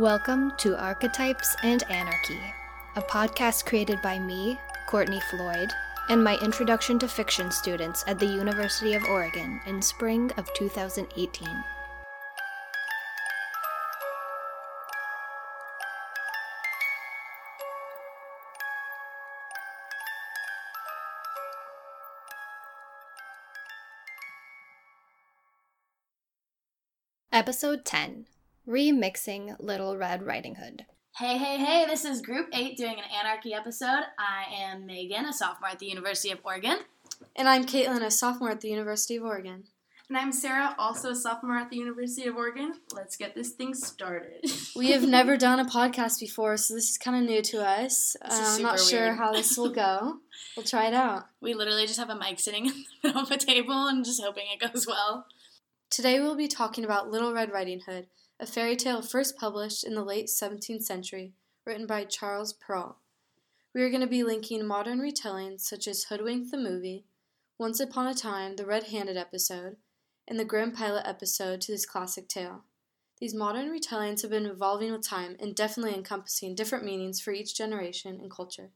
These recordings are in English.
Welcome to Archetypes and Anarchy, a podcast created by me, Courtney Floyd, and my introduction to fiction students at the University of Oregon in spring of 2018. Episode 10 Remixing Little Red Riding Hood. Hey, hey, hey, this is Group 8 doing an Anarchy episode. I am Megan, a sophomore at the University of Oregon. And I'm Caitlin, a sophomore at the University of Oregon. And I'm Sarah, also a sophomore at the University of Oregon. Let's get this thing started. we have never done a podcast before, so this is kind of new to us. Uh, I'm not sure weird. how this will go. we'll try it out. We literally just have a mic sitting in the middle of a table and just hoping it goes well. Today we'll be talking about Little Red Riding Hood, a fairy tale first published in the late 17th century, written by Charles Perrault. We are going to be linking modern retellings such as Hoodwinked the Movie, Once Upon a Time, the Red Handed episode, and the Grimm Pilot episode to this classic tale. These modern retellings have been evolving with time and definitely encompassing different meanings for each generation and culture.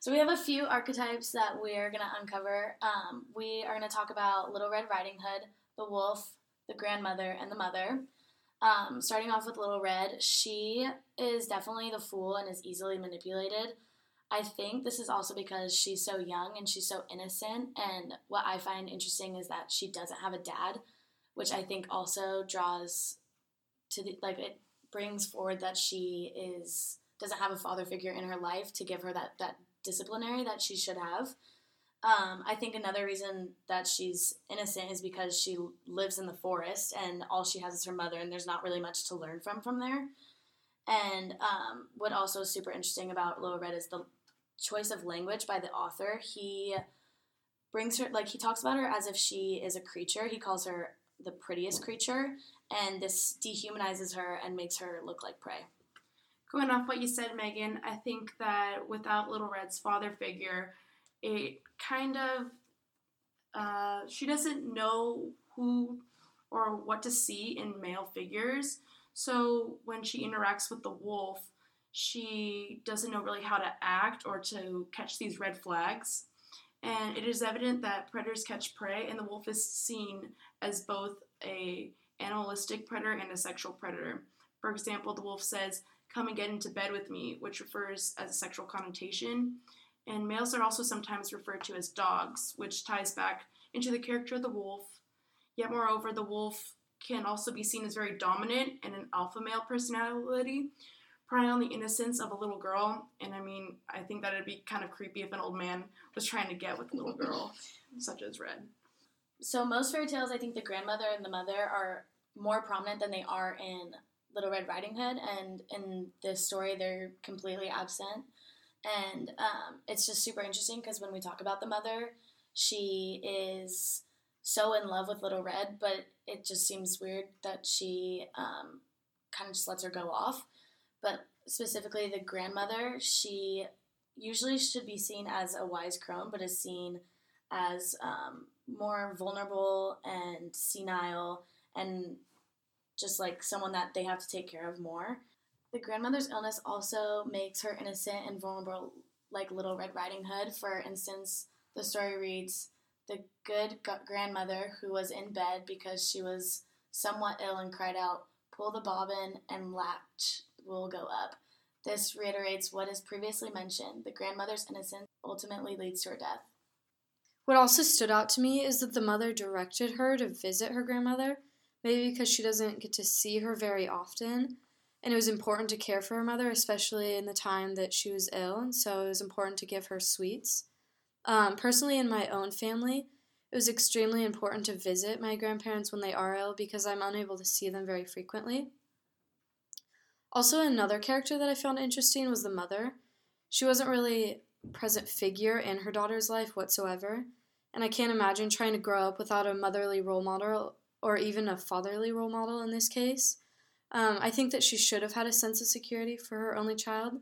So we have a few archetypes that we're going to uncover. Um, we are going to talk about Little Red Riding Hood, the wolf, the grandmother, and the mother. Um, starting off with Little Red, she is definitely the fool and is easily manipulated. I think this is also because she's so young and she's so innocent. And what I find interesting is that she doesn't have a dad, which I think also draws to the like it brings forward that she is doesn't have a father figure in her life to give her that that disciplinary that she should have. Um, I think another reason that she's innocent is because she lives in the forest and all she has is her mother, and there's not really much to learn from from there. And um, what also is super interesting about Little Red is the choice of language by the author. He brings her like he talks about her as if she is a creature. He calls her the prettiest creature, and this dehumanizes her and makes her look like prey. Going off what you said, Megan, I think that without Little Red's father figure, it kind of uh, she doesn't know who or what to see in male figures. So when she interacts with the wolf, she doesn't know really how to act or to catch these red flags. And it is evident that predators catch prey, and the wolf is seen as both a animalistic predator and a sexual predator. For example, the wolf says, "Come and get into bed with me," which refers as a sexual connotation. And males are also sometimes referred to as dogs, which ties back into the character of the wolf. Yet, moreover, the wolf can also be seen as very dominant and an alpha male personality, preying on the innocence of a little girl. And I mean, I think that it'd be kind of creepy if an old man was trying to get with a little girl, such as Red. So, most fairy tales, I think the grandmother and the mother are more prominent than they are in Little Red Riding Hood, and in this story, they're completely absent. And um, it's just super interesting because when we talk about the mother, she is so in love with Little Red, but it just seems weird that she um, kind of just lets her go off. But specifically, the grandmother, she usually should be seen as a wise crone, but is seen as um, more vulnerable and senile and just like someone that they have to take care of more. The grandmother's illness also makes her innocent and vulnerable, like Little Red Riding Hood. For instance, the story reads The good grandmother who was in bed because she was somewhat ill and cried out, Pull the bobbin and latch will go up. This reiterates what is previously mentioned. The grandmother's innocence ultimately leads to her death. What also stood out to me is that the mother directed her to visit her grandmother, maybe because she doesn't get to see her very often and it was important to care for her mother, especially in the time that she was ill, and so it was important to give her sweets. Um, personally, in my own family, it was extremely important to visit my grandparents when they are ill because I'm unable to see them very frequently. Also, another character that I found interesting was the mother. She wasn't really a present figure in her daughter's life whatsoever, and I can't imagine trying to grow up without a motherly role model or even a fatherly role model in this case. Um, I think that she should have had a sense of security for her only child,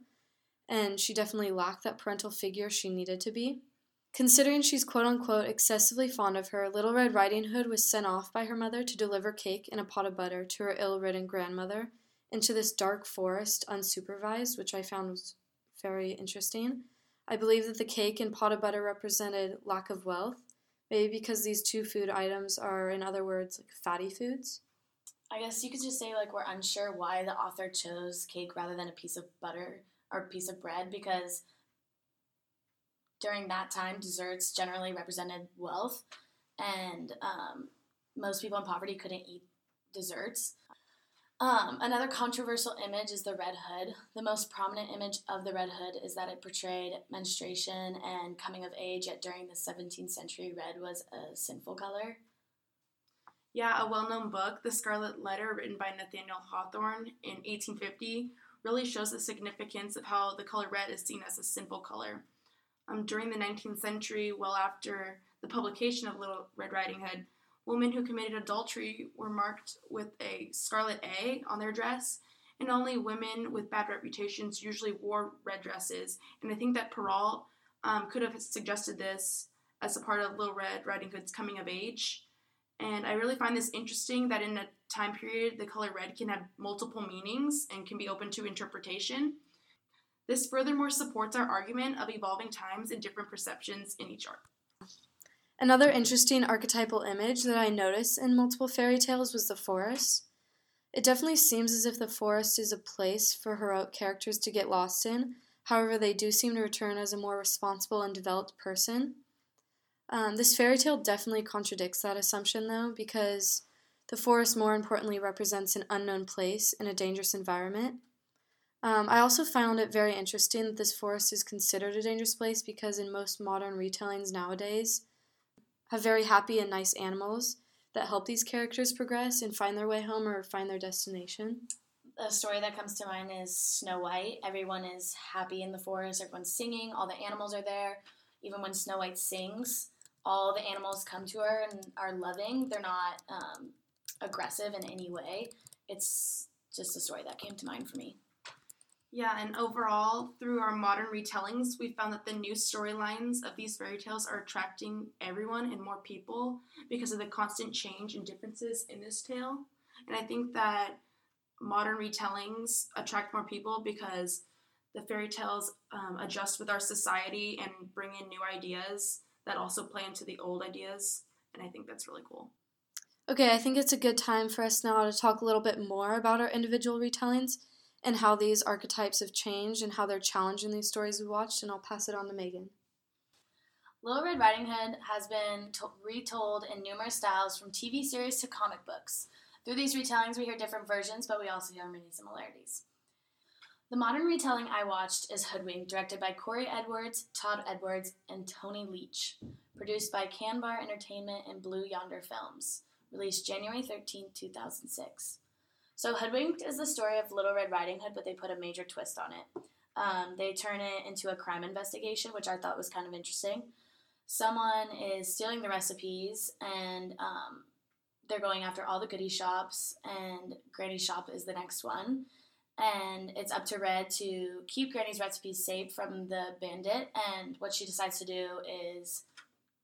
and she definitely lacked that parental figure she needed to be. Considering she's quote unquote excessively fond of her, Little Red Riding Hood was sent off by her mother to deliver cake and a pot of butter to her ill ridden grandmother into this dark forest unsupervised, which I found was very interesting. I believe that the cake and pot of butter represented lack of wealth, maybe because these two food items are, in other words, like fatty foods. I guess you could just say like we're unsure why the author chose cake rather than a piece of butter or a piece of bread because during that time desserts generally represented wealth and um, most people in poverty couldn't eat desserts. Um, another controversial image is the Red Hood. The most prominent image of the Red Hood is that it portrayed menstruation and coming of age, yet during the 17th century, red was a sinful color. Yeah, a well known book, The Scarlet Letter, written by Nathaniel Hawthorne in 1850, really shows the significance of how the color red is seen as a sinful color. Um, during the 19th century, well after the publication of Little Red Riding Hood, women who committed adultery were marked with a scarlet A on their dress, and only women with bad reputations usually wore red dresses. And I think that Perrault um, could have suggested this as a part of Little Red Riding Hood's coming of age. And I really find this interesting that in a time period, the color red can have multiple meanings and can be open to interpretation. This furthermore supports our argument of evolving times and different perceptions in each art. Another interesting archetypal image that I notice in multiple fairy tales was the forest. It definitely seems as if the forest is a place for heroic characters to get lost in. However, they do seem to return as a more responsible and developed person. Um, this fairy tale definitely contradicts that assumption, though, because the forest more importantly represents an unknown place in a dangerous environment. Um, I also found it very interesting that this forest is considered a dangerous place because in most modern retellings nowadays, have very happy and nice animals that help these characters progress and find their way home or find their destination. A story that comes to mind is Snow White. Everyone is happy in the forest, everyone's singing, all the animals are there. Even when Snow White sings, all the animals come to her and are loving. They're not um, aggressive in any way. It's just a story that came to mind for me. Yeah, and overall, through our modern retellings, we found that the new storylines of these fairy tales are attracting everyone and more people because of the constant change and differences in this tale. And I think that modern retellings attract more people because the fairy tales um, adjust with our society and bring in new ideas that also play into the old ideas. And I think that's really cool. Okay, I think it's a good time for us now to talk a little bit more about our individual retellings and how these archetypes have changed and how they're challenging these stories we watched, and I'll pass it on to Megan. Little Red Riding Hood has been to- retold in numerous styles from TV series to comic books. Through these retellings, we hear different versions, but we also hear many similarities. The modern retelling I watched is Hoodwink, directed by Cory Edwards, Todd Edwards, and Tony Leech, produced by Kanbar Entertainment and Blue Yonder Films, released January 13, 2006. So Hoodwinked is the story of Little Red Riding Hood, but they put a major twist on it. Um, they turn it into a crime investigation, which I thought was kind of interesting. Someone is stealing the recipes, and um, they're going after all the goodie shops, and Granny's shop is the next one. And it's up to Red to keep Granny's recipes safe from the bandit. And what she decides to do is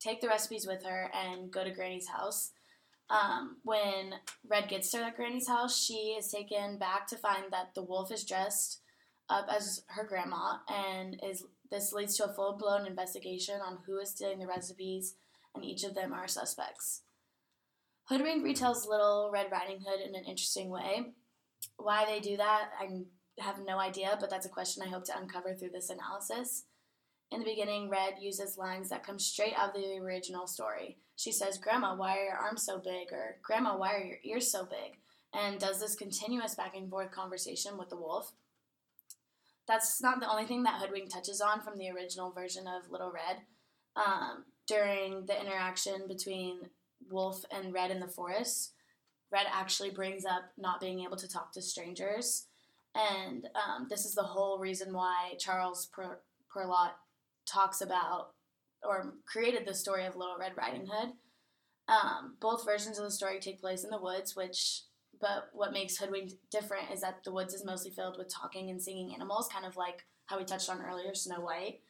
take the recipes with her and go to Granny's house um, when Red gets to Granny's house, she is taken back to find that the wolf is dressed up as her grandma, and is this leads to a full blown investigation on who is stealing the recipes, and each of them are suspects. Hoodwink retells Little Red Riding Hood in an interesting way. Why they do that, I have no idea, but that's a question I hope to uncover through this analysis. In the beginning, Red uses lines that come straight out of the original story. She says, Grandma, why are your arms so big? Or, Grandma, why are your ears so big? And does this continuous back and forth conversation with the wolf. That's not the only thing that Hoodwink touches on from the original version of Little Red. Um, during the interaction between Wolf and Red in the forest, Red actually brings up not being able to talk to strangers. And um, this is the whole reason why Charles per- Perrault talks about or created the story of Little Red Riding Hood. Um, both versions of the story take place in the woods, which but what makes Hoodwink different is that the woods is mostly filled with talking and singing animals, kind of like how we touched on earlier, Snow White.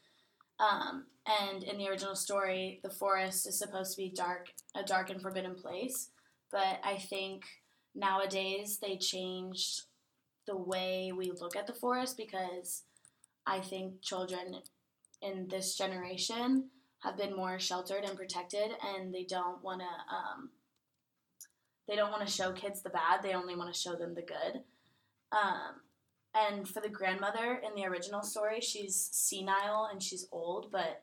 Um, and in the original story, the forest is supposed to be dark, a dark and forbidden place. But I think nowadays they changed the way we look at the forest because I think children in this generation have been more sheltered and protected, and they don't want to. Um, they don't want to show kids the bad. They only want to show them the good. Um, and for the grandmother in the original story, she's senile and she's old, but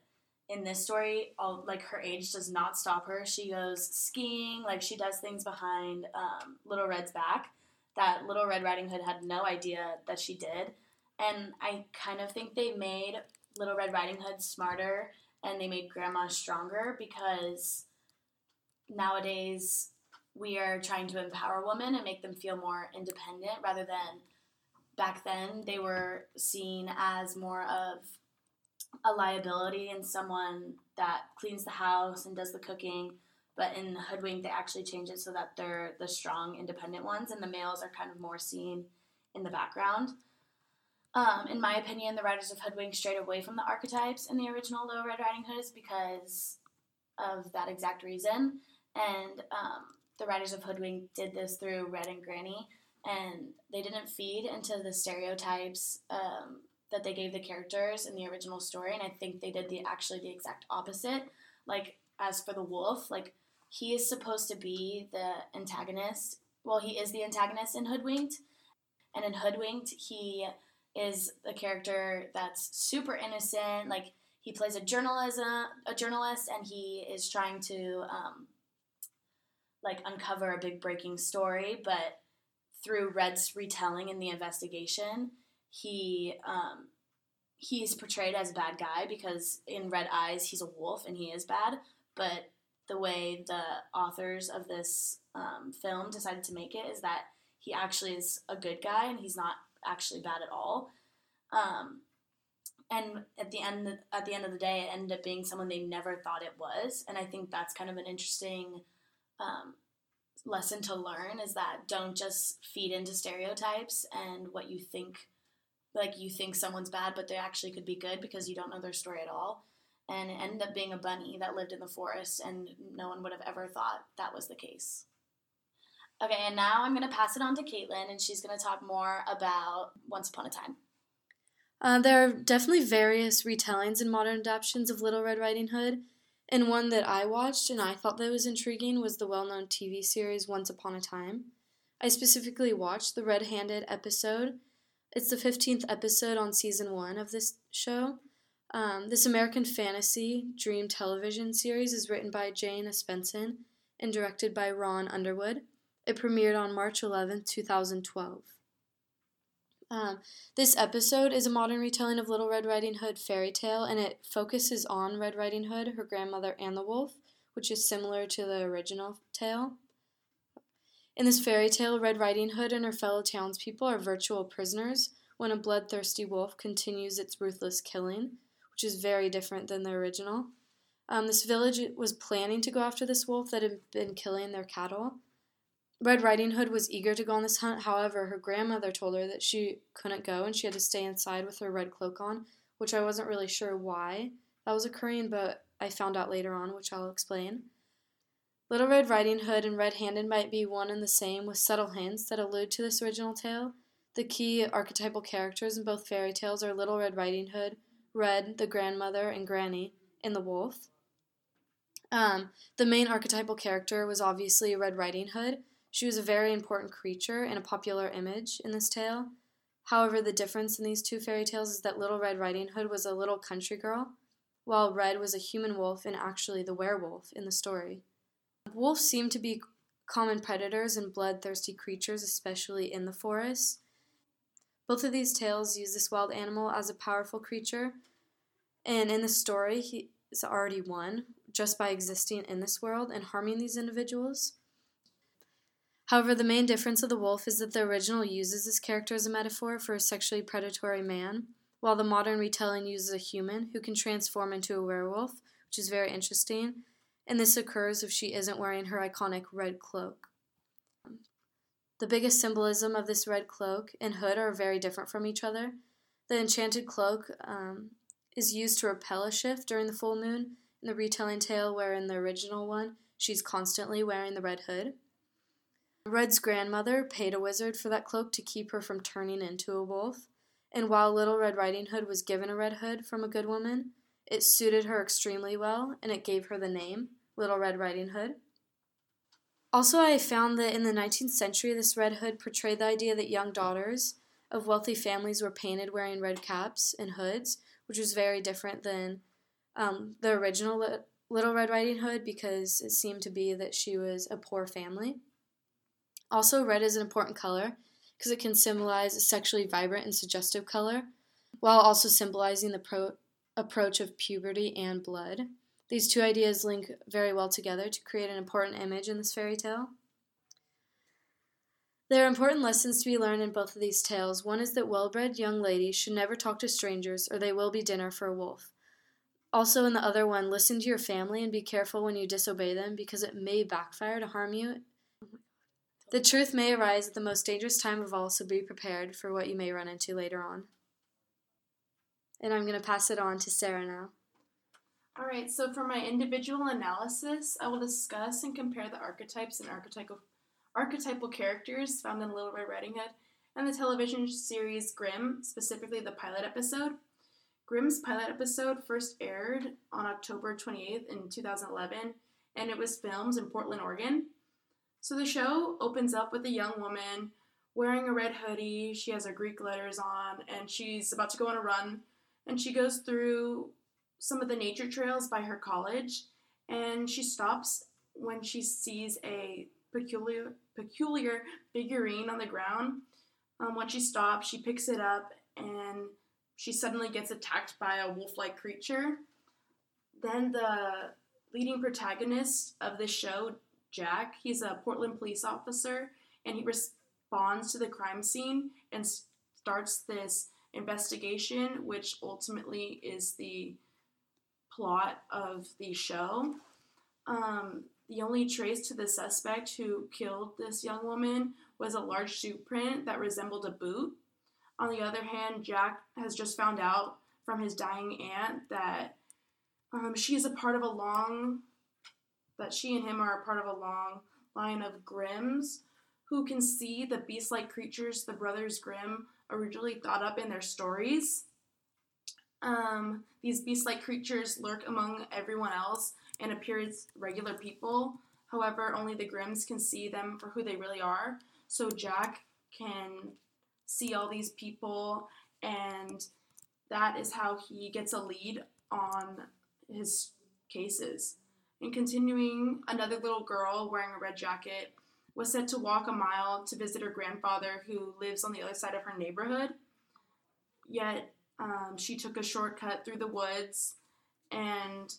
in this story, all like her age does not stop her. She goes skiing, like she does things behind um, Little Red's back that Little Red Riding Hood had no idea that she did. And I kind of think they made Little Red Riding Hood smarter and they made Grandma stronger because nowadays we are trying to empower women and make them feel more independent rather than back then they were seen as more of a liability and someone that cleans the house and does the cooking. But in Hoodwink, they actually change it so that they're the strong, independent ones, and the males are kind of more seen in the background. Um, in my opinion, the writers of Hoodwink strayed away from the archetypes in the original Little Red Riding Hoods because of that exact reason. And um, the writers of Hoodwink did this through Red and Granny, and they didn't feed into the stereotypes um, that they gave the characters in the original story, and I think they did the actually the exact opposite. Like as for the wolf, like he is supposed to be the antagonist. Well, he is the antagonist in Hoodwinked, and in Hoodwinked, he is a character that's super innocent. Like he plays a journalism a journalist, and he is trying to um, like uncover a big breaking story, but through Red's retelling in the investigation, he um, he's portrayed as a bad guy because in Red Eyes he's a wolf and he is bad. But the way the authors of this um, film decided to make it is that he actually is a good guy and he's not actually bad at all. Um, and at the end at the end of the day, it ended up being someone they never thought it was. And I think that's kind of an interesting um, lesson to learn is that don't just feed into stereotypes and what you think like you think someone's bad, but they actually could be good because you don't know their story at all. And it ended up being a bunny that lived in the forest, and no one would have ever thought that was the case. Okay, and now I'm going to pass it on to Caitlin, and she's going to talk more about Once Upon a Time. Uh, there are definitely various retellings and modern adaptations of Little Red Riding Hood, and one that I watched and I thought that was intriguing was the well known TV series Once Upon a Time. I specifically watched the red handed episode it's the 15th episode on season one of this show. Um, this American fantasy dream television series is written by Jane Espenson and directed by Ron Underwood. It premiered on March 11, 2012. Um, this episode is a modern retelling of Little Red Riding Hood fairy tale, and it focuses on Red Riding Hood, her grandmother, and the wolf, which is similar to the original tale. In this fairy tale, Red Riding Hood and her fellow townspeople are virtual prisoners when a bloodthirsty wolf continues its ruthless killing, which is very different than the original. Um, this village was planning to go after this wolf that had been killing their cattle. Red Riding Hood was eager to go on this hunt, however, her grandmother told her that she couldn't go and she had to stay inside with her red cloak on, which I wasn't really sure why that was occurring, but I found out later on, which I'll explain. Little Red Riding Hood and Red Handed might be one and the same, with subtle hints that allude to this original tale. The key archetypal characters in both fairy tales are Little Red Riding Hood, Red, the grandmother, and Granny, and the wolf. Um, the main archetypal character was obviously Red Riding Hood. She was a very important creature and a popular image in this tale. However, the difference in these two fairy tales is that Little Red Riding Hood was a little country girl, while Red was a human wolf and actually the werewolf in the story. Wolves seem to be common predators and bloodthirsty creatures, especially in the forest. Both of these tales use this wild animal as a powerful creature, and in the story, he is already won just by existing in this world and harming these individuals. However, the main difference of the wolf is that the original uses this character as a metaphor for a sexually predatory man, while the modern retelling uses a human who can transform into a werewolf, which is very interesting and this occurs if she isn't wearing her iconic red cloak. The biggest symbolism of this red cloak and hood are very different from each other. The enchanted cloak um, is used to repel a shift during the full moon in the retelling tale, where in the original one, she's constantly wearing the red hood. Red's grandmother paid a wizard for that cloak to keep her from turning into a wolf, and while Little Red Riding Hood was given a red hood from a good woman, it suited her extremely well and it gave her the name Little Red Riding Hood. Also, I found that in the 19th century, this red hood portrayed the idea that young daughters of wealthy families were painted wearing red caps and hoods, which was very different than um, the original Li- Little Red Riding Hood because it seemed to be that she was a poor family. Also, red is an important color because it can symbolize a sexually vibrant and suggestive color, while also symbolizing the pro- approach of puberty and blood. These two ideas link very well together to create an important image in this fairy tale. There are important lessons to be learned in both of these tales. One is that well bred young ladies should never talk to strangers, or they will be dinner for a wolf. Also, in the other one, listen to your family and be careful when you disobey them because it may backfire to harm you. The truth may arise at the most dangerous time of all, so be prepared for what you may run into later on. And I'm going to pass it on to Sarah now. All right, so for my individual analysis, I will discuss and compare the archetypes and archetypal archetypal characters found in Little Red Riding Hood and the television series Grimm, specifically the pilot episode. Grimm's pilot episode first aired on October 28th in 2011, and it was filmed in Portland, Oregon. So the show opens up with a young woman wearing a red hoodie. She has her Greek letters on, and she's about to go on a run. And she goes through some of the nature trails by her college, and she stops when she sees a peculiar peculiar figurine on the ground. Um, when she stops, she picks it up, and she suddenly gets attacked by a wolf-like creature. Then the leading protagonist of the show, Jack, he's a Portland police officer, and he responds to the crime scene and starts this investigation, which ultimately is the plot of the show. Um, the only trace to the suspect who killed this young woman was a large shoe print that resembled a boot. On the other hand, Jack has just found out from his dying aunt that um, she is a part of a long, that she and him are a part of a long line of Grimms who can see the beast like creatures the brothers Grimm originally thought up in their stories. Um, these beast like creatures lurk among everyone else and appear as regular people. However, only the Grimms can see them for who they really are. So Jack can see all these people, and that is how he gets a lead on his cases. And continuing, another little girl wearing a red jacket was said to walk a mile to visit her grandfather who lives on the other side of her neighborhood. Yet um, she took a shortcut through the woods, and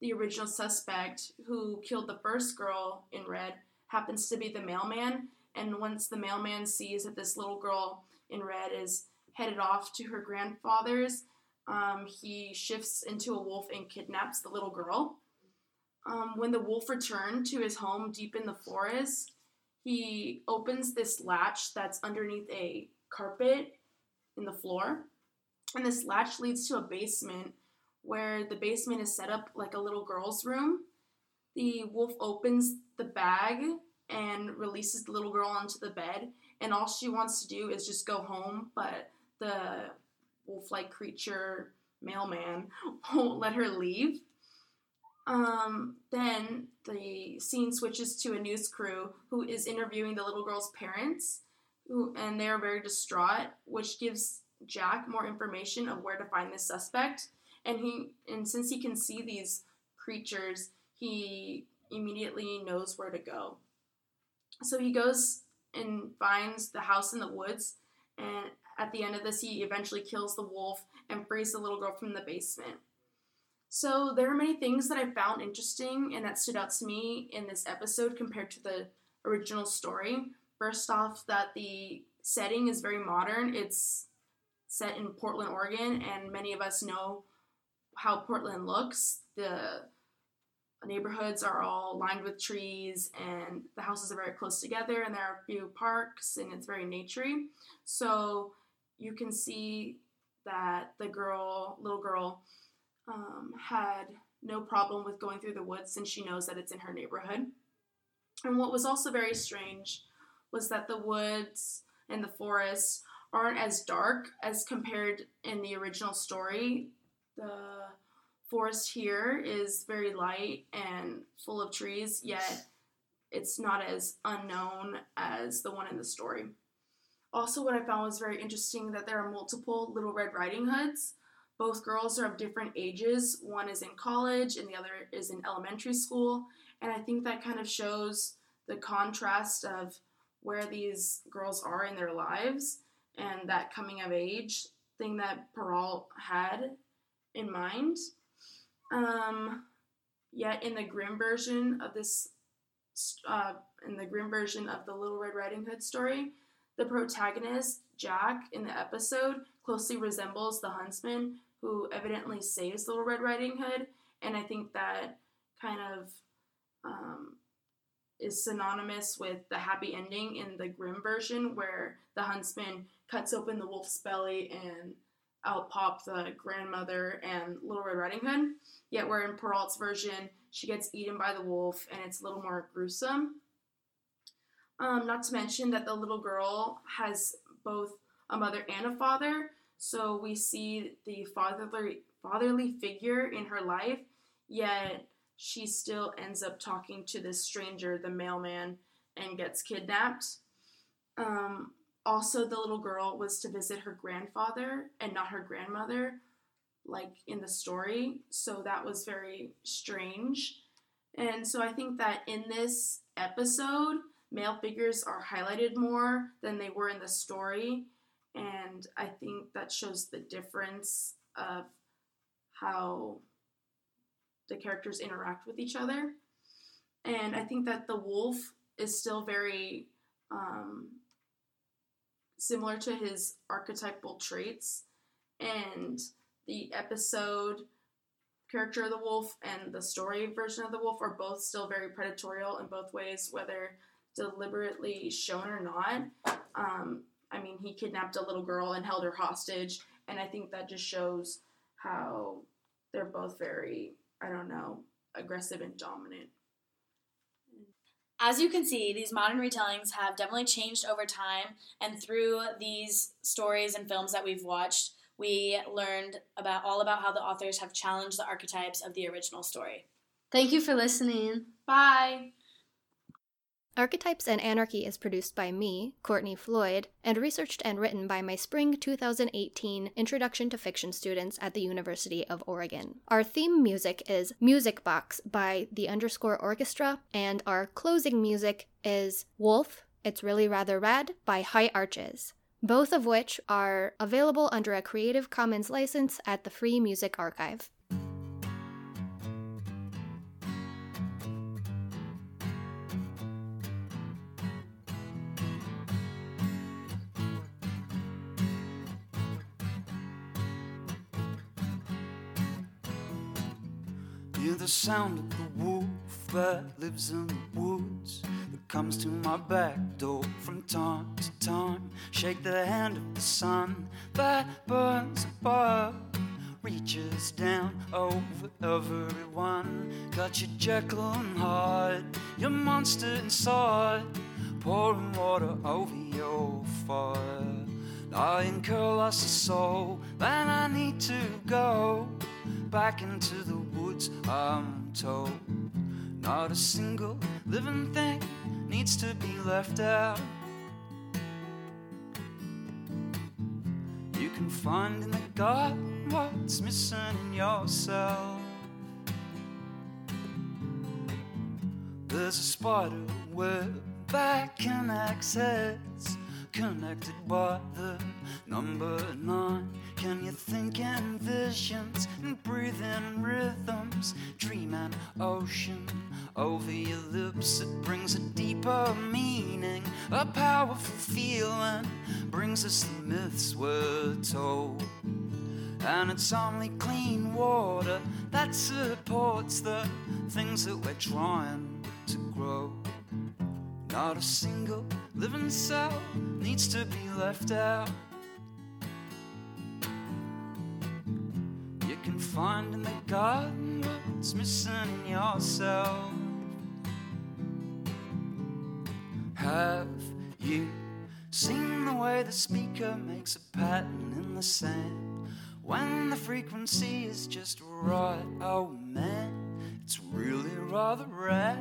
the original suspect who killed the first girl in red happens to be the mailman. And once the mailman sees that this little girl in red is headed off to her grandfather's, um, he shifts into a wolf and kidnaps the little girl. Um, when the wolf returned to his home deep in the forest, he opens this latch that's underneath a carpet in the floor. And this latch leads to a basement where the basement is set up like a little girl's room. The wolf opens the bag and releases the little girl onto the bed, and all she wants to do is just go home, but the wolf like creature mailman won't let her leave. Um, then the scene switches to a news crew who is interviewing the little girl's parents, who, and they are very distraught, which gives Jack more information of where to find this suspect. And he, and since he can see these creatures, he immediately knows where to go. So he goes and finds the house in the woods, and at the end of this, he eventually kills the wolf and frees the little girl from the basement. So there are many things that I found interesting and that stood out to me in this episode compared to the original story. First off, that the setting is very modern. It's set in Portland, Oregon, and many of us know how Portland looks. The neighborhoods are all lined with trees, and the houses are very close together, and there are a few parks, and it's very naturey. So you can see that the girl, little girl, um, had no problem with going through the woods since she knows that it's in her neighborhood. And what was also very strange was that the woods and the forests aren't as dark as compared in the original story. The forest here is very light and full of trees, yet it's not as unknown as the one in the story. Also, what I found was very interesting that there are multiple Little Red Riding Hoods. Both girls are of different ages. One is in college and the other is in elementary school. And I think that kind of shows the contrast of where these girls are in their lives and that coming of age thing that Perrault had in mind. Um, yet in the Grimm version of this, uh, in the Grimm version of the Little Red Riding Hood story, the protagonist, Jack, in the episode closely resembles the huntsman who evidently saves Little Red Riding Hood, and I think that kind of um, is synonymous with the happy ending in the Grimm version, where the huntsman cuts open the wolf's belly and out pop the grandmother and Little Red Riding Hood. Yet, where in Perrault's version, she gets eaten by the wolf and it's a little more gruesome. Um, not to mention that the little girl has both a mother and a father, so we see the fatherly fatherly figure in her life, yet she still ends up talking to this stranger, the mailman, and gets kidnapped. Um, also, the little girl was to visit her grandfather and not her grandmother, like in the story. So that was very strange. And so I think that in this episode, male figures are highlighted more than they were in the story. And I think that shows the difference of how the characters interact with each other. And I think that the wolf is still very um, similar to his archetypal traits. And the episode character of the wolf and the story version of the wolf are both still very predatorial in both ways, whether deliberately shown or not. Um, I mean, he kidnapped a little girl and held her hostage, and I think that just shows how they're both very I don't know, aggressive and dominant. As you can see, these modern retellings have definitely changed over time, and through these stories and films that we've watched, we learned about all about how the authors have challenged the archetypes of the original story. Thank you for listening. Bye. Archetypes and Anarchy is produced by me, Courtney Floyd, and researched and written by my spring 2018 Introduction to Fiction students at the University of Oregon. Our theme music is Music Box by the Underscore Orkestra, and our closing music is Wolf, It's Really Rather Rad by High Arches, both of which are available under a Creative Commons license at the Free Music Archive. Sound of the wolf that lives in the woods that comes to my back door from time to time. Shake the hand of the sun that burns above, reaches down over everyone. Got your Jekyll and Hyde, your monster inside, pouring water over your fire. Lying curl us a soul, then I need to go back into the woods, I'm told. Not a single living thing needs to be left out. You can find in the garden what's missing in yourself. There's a spider web that connects heads, connected by the number nine. Can you think in visions and breathe in rhythms? Dream an ocean over your lips. It brings a deeper meaning, a powerful feeling. Brings us the myths we're told. And it's only clean water that supports the things that we're trying to grow. Not a single living cell needs to be left out. You can find in the garden what's missing in yourself. Have You seen the way the speaker makes a pattern in the sand when the frequency is just right. Oh man, it's really rather rad.